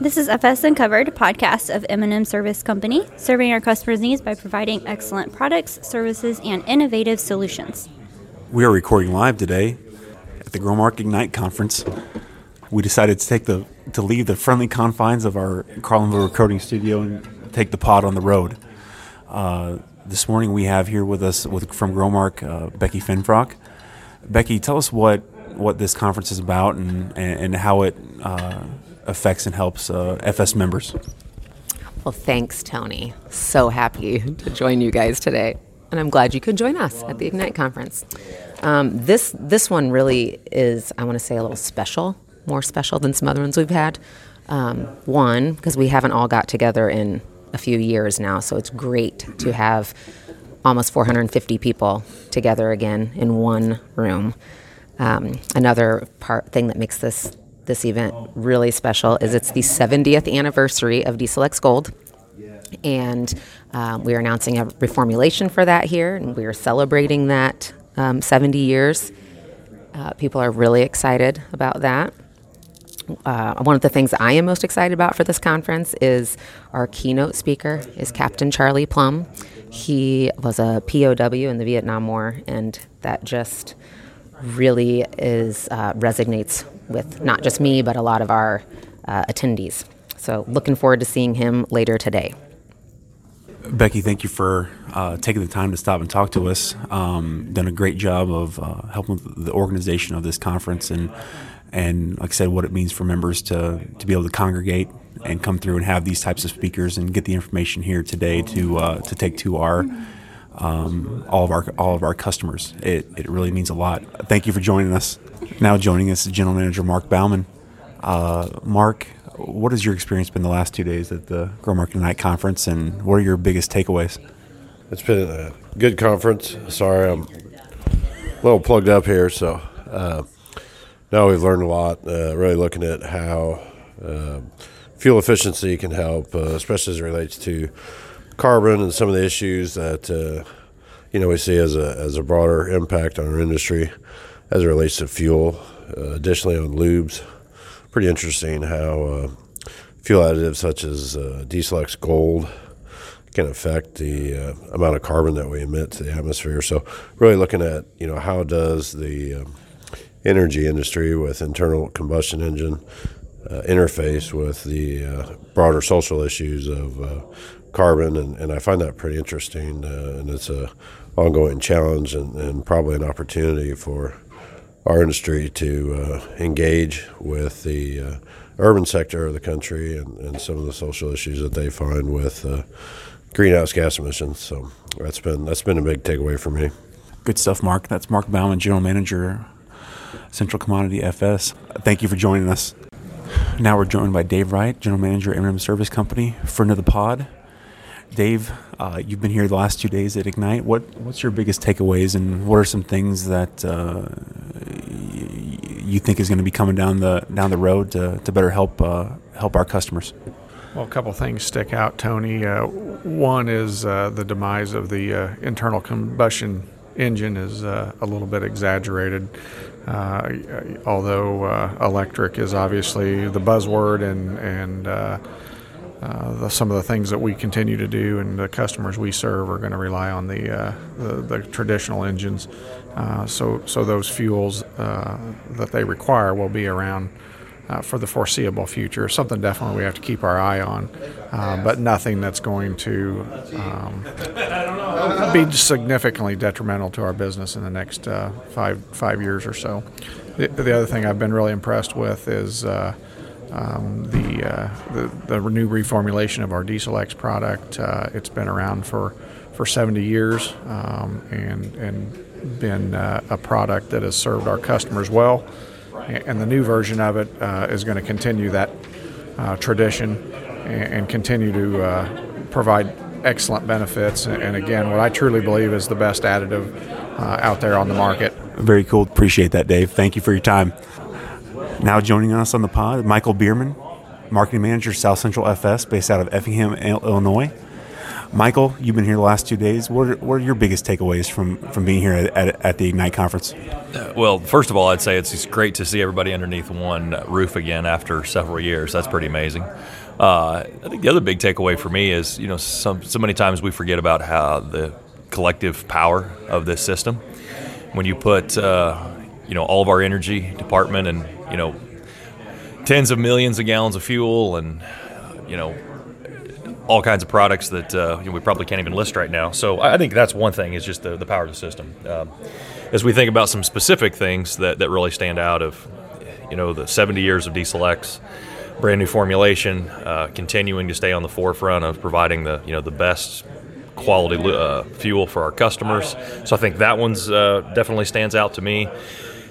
This is FS Uncovered, podcast of M&M Service Company, serving our customers' needs by providing excellent products, services, and innovative solutions. We are recording live today at the Growmark Ignite conference. We decided to take the to leave the friendly confines of our Carlinville recording studio and take the pod on the road. Uh, this morning we have here with us with from Growmark uh, Becky Finfrock. Becky, tell us what what this conference is about and and, and how it uh, affects and helps uh, FS members. Well, thanks, Tony. So happy to join you guys today, and I'm glad you could join us at the Ignite conference. Um, this this one really is, I want to say, a little special, more special than some other ones we've had. Um, one, because we haven't all got together in a few years now, so it's great to have almost 450 people together again in one room. Um, another part thing that makes this this event really special is it's the 70th anniversary of X Gold. And um, we are announcing a reformulation for that here, and we are celebrating that um, 70 years. Uh, people are really excited about that. Uh, one of the things I am most excited about for this conference is our keynote speaker is Captain Charlie Plumb. He was a POW in the Vietnam War, and that just really is uh, resonates with not just me, but a lot of our uh, attendees. So, looking forward to seeing him later today. Becky, thank you for uh, taking the time to stop and talk to us. Um, done a great job of uh, helping with the organization of this conference and and like I said, what it means for members to to be able to congregate and come through and have these types of speakers and get the information here today to uh, to take to our um, all of our all of our customers. It, it really means a lot. Thank you for joining us. Now joining us is General Manager Mark Bauman. Uh, Mark, what has your experience been the last two days at the Growmark Ignite conference, and what are your biggest takeaways? It's been a good conference. Sorry, I'm a little plugged up here. So, uh, now we've learned a lot. Uh, really looking at how uh, fuel efficiency can help, uh, especially as it relates to carbon and some of the issues that uh, you know we see as a as a broader impact on our industry as it relates to fuel. Uh, additionally, on lubes, pretty interesting how uh, fuel additives such as uh, Gold can affect the uh, amount of carbon that we emit to the atmosphere. So, really looking at you know how does the um, energy industry with internal combustion engine uh, interface with the uh, broader social issues of carbon, and, and I find that pretty interesting. And it's a ongoing challenge and, and, probably an opportunity for our industry to uh, engage with the uh, urban sector of the country and, and, some of the social issues that they find with uh, greenhouse gas emissions. So that's been that's been a big takeaway for me. Good stuff, Mark. That's Mark Bauman, General Manager, Central Commodity FS. Thank you for joining us. Now we're joined by Dave Wright, General Manager, M&M Service Company, friend of the pod. Dave, uh, you've been here the last two days at Ignite. What what's your biggest takeaways, and what are some things that uh, you think is going to be coming down the down the road to, to better help uh, help our customers? Well, a couple things stick out, Tony. Uh, one is uh, the demise of the uh, internal combustion engine is a little bit exaggerated. although electric is obviously the buzzword and and uh, the, some of the things that we continue to do and the customers we serve are going to rely on the, uh, the, the, traditional engines. Uh, so, so those fuels uh, that they require will be around uh, for the foreseeable future. Something definitely we have to keep our eye on, but nothing that's going to um, be significantly detrimental to our business in the next five five years or so. The, the, other thing I've been really impressed with is um, the, uh, the, the new reformulation of our Diesel X product. Uh, it's been around for for 70 years um, and and been uh, a product that has served our customers well. And the new version of it uh, is going to continue that uh, tradition and, and, continue to uh, provide excellent benefits. And again, what I truly believe is the best additive out there on the market. Very cool. Appreciate that, Dave. Thank you for your time. Now joining us on the pod, Michael Bierman, Marketing Manager, South Central FS, based out of Effingham, Illinois. Michael, you've been here the last two days. What are, what are your biggest takeaways from, from being here at, at, at the Ignite conference? Well, first of all, I'd say it's great to see everybody underneath one roof again after several years. That's pretty amazing. Uh, I think the other big takeaway for me is, you know, some, so many times we forget about how the collective power of this system. When you put, uh, you know, all of our energy department and, you know, tens of millions of gallons of fuel and, you know, all kinds of products that uh, we probably can't even list right now. So I think that's one thing is just the, the power of the system. Um, as we think about some specific things that, that really stand out of, you know, the 70 years of Diesel X, brand new formulation, uh, continuing to stay on the forefront of providing the, you know, the best quality uh, fuel for our customers. So I think that one's uh, definitely stands out to me.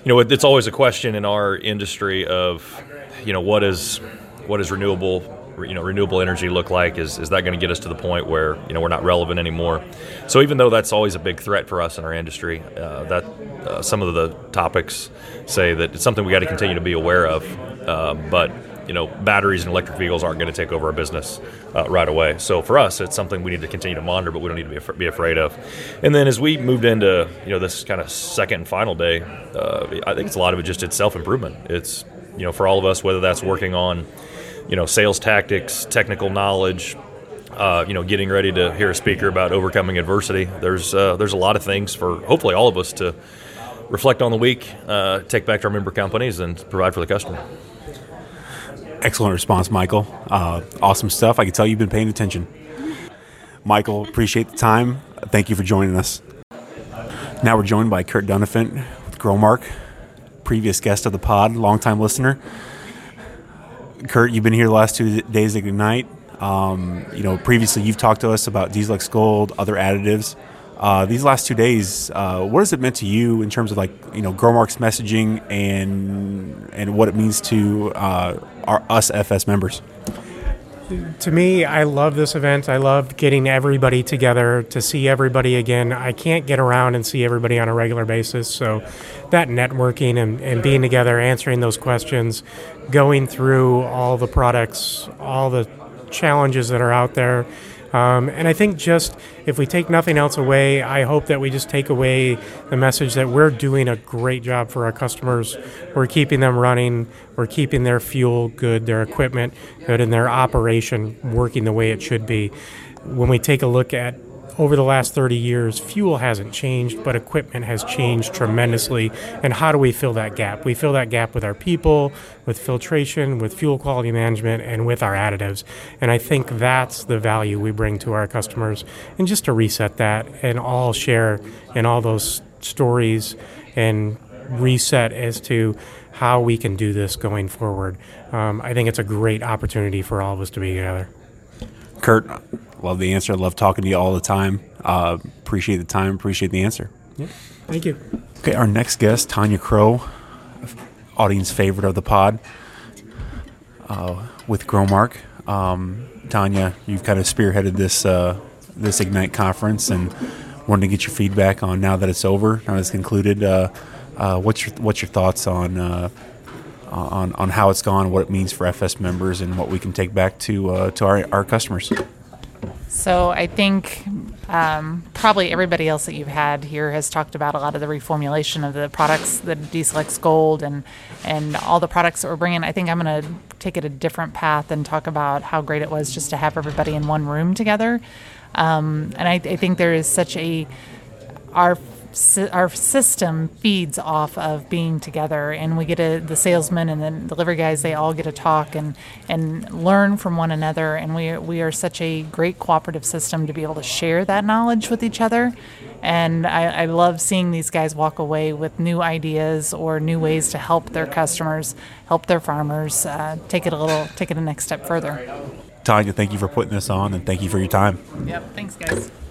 You know, it's always a question in our industry of, you know, what is what is renewable you know renewable energy look like? Is, is that going to get us to the point where you know we're not relevant anymore? So even though that's always a big threat for us in our industry, uh, that uh, some of the topics say that it's something we got to continue to be aware of. Uh, but you know, batteries and electric vehicles aren't going to take over our business uh, right away. So for us, it's something we need to continue to monitor, but we don't need to be, af- be afraid of. And then as we moved into you know this kind of second and final day, uh, I think it's a lot of it just it's self improvement. It's you know for all of us, whether that's working on you know, sales tactics, technical knowledge, uh, you know, getting ready to hear a speaker about overcoming adversity. There's uh, there's a lot of things for hopefully all of us to reflect on the week, uh, take back to our member companies, and provide for the customer. Excellent response, Michael. Uh, awesome stuff. I can tell you've been paying attention. Michael, appreciate the time. Thank you for joining us. Now we're joined by Kurt Dunafant with Growmark, previous guest of the pod, longtime listener. Kurt, you've been here the last two days at Ignite. Um, you know, previously you've talked to us about Diesel Gold, other additives. Uh, these last two days, uh, what has it meant to you in terms of like you know Growmark's messaging and and what it means to uh, our us FS members? to me, I love this event. I love getting everybody together to see everybody again. I can't get around and see everybody on a regular basis. So, that networking and, and being together, answering those questions, going through all the products, all the challenges that are out there, um, and I think just if we take nothing else away, I hope that we just take away the message that we're doing a great job for our customers. We're keeping them running, we're keeping their fuel good, their equipment good, and their operation working the way it should be. When we take a look at over the last 30 years, fuel hasn't changed, but equipment has changed tremendously. And how do we fill that gap? We fill that gap with our people, with filtration, with fuel quality management, and with our additives. And I think that's the value we bring to our customers. And just to reset that and all share in all those stories and reset as to how we can do this going forward. Um, I think it's a great opportunity for all of us to be together. Kurt, love the answer. I love talking to you all the time. Uh, appreciate the time. Appreciate the answer. Yeah. Thank you. Okay, our next guest, Tanya Crow, audience favorite of the pod, uh, with Growmark. Um, Tanya, you've kind of spearheaded this uh, this Ignite conference, and wanted to get your feedback on now that it's over, now that it's concluded. Uh, uh what's your what's your thoughts on uh, on on how it's gone, what it means for FS members, and what we can take back to uh, to our our customers? So I think um, probably everybody else that you've had here has talked about a lot of the reformulation of the products, the X Gold, and and all the products that we're bringing. I think I'm going to take it a different path and talk about how great it was just to have everybody in one room together. Um, and I, I think there is such a our our system feeds off of being together and we get a, the salesmen and the delivery guys they all get to talk and and learn from one another and we we are such a great cooperative system to be able to share that knowledge with each other and I, I love seeing these guys walk away with new ideas or new ways to help their customers help their farmers uh, take it a little take it a next step further Tanya, thank you for putting this on and thank you for your time. Yep, thanks guys.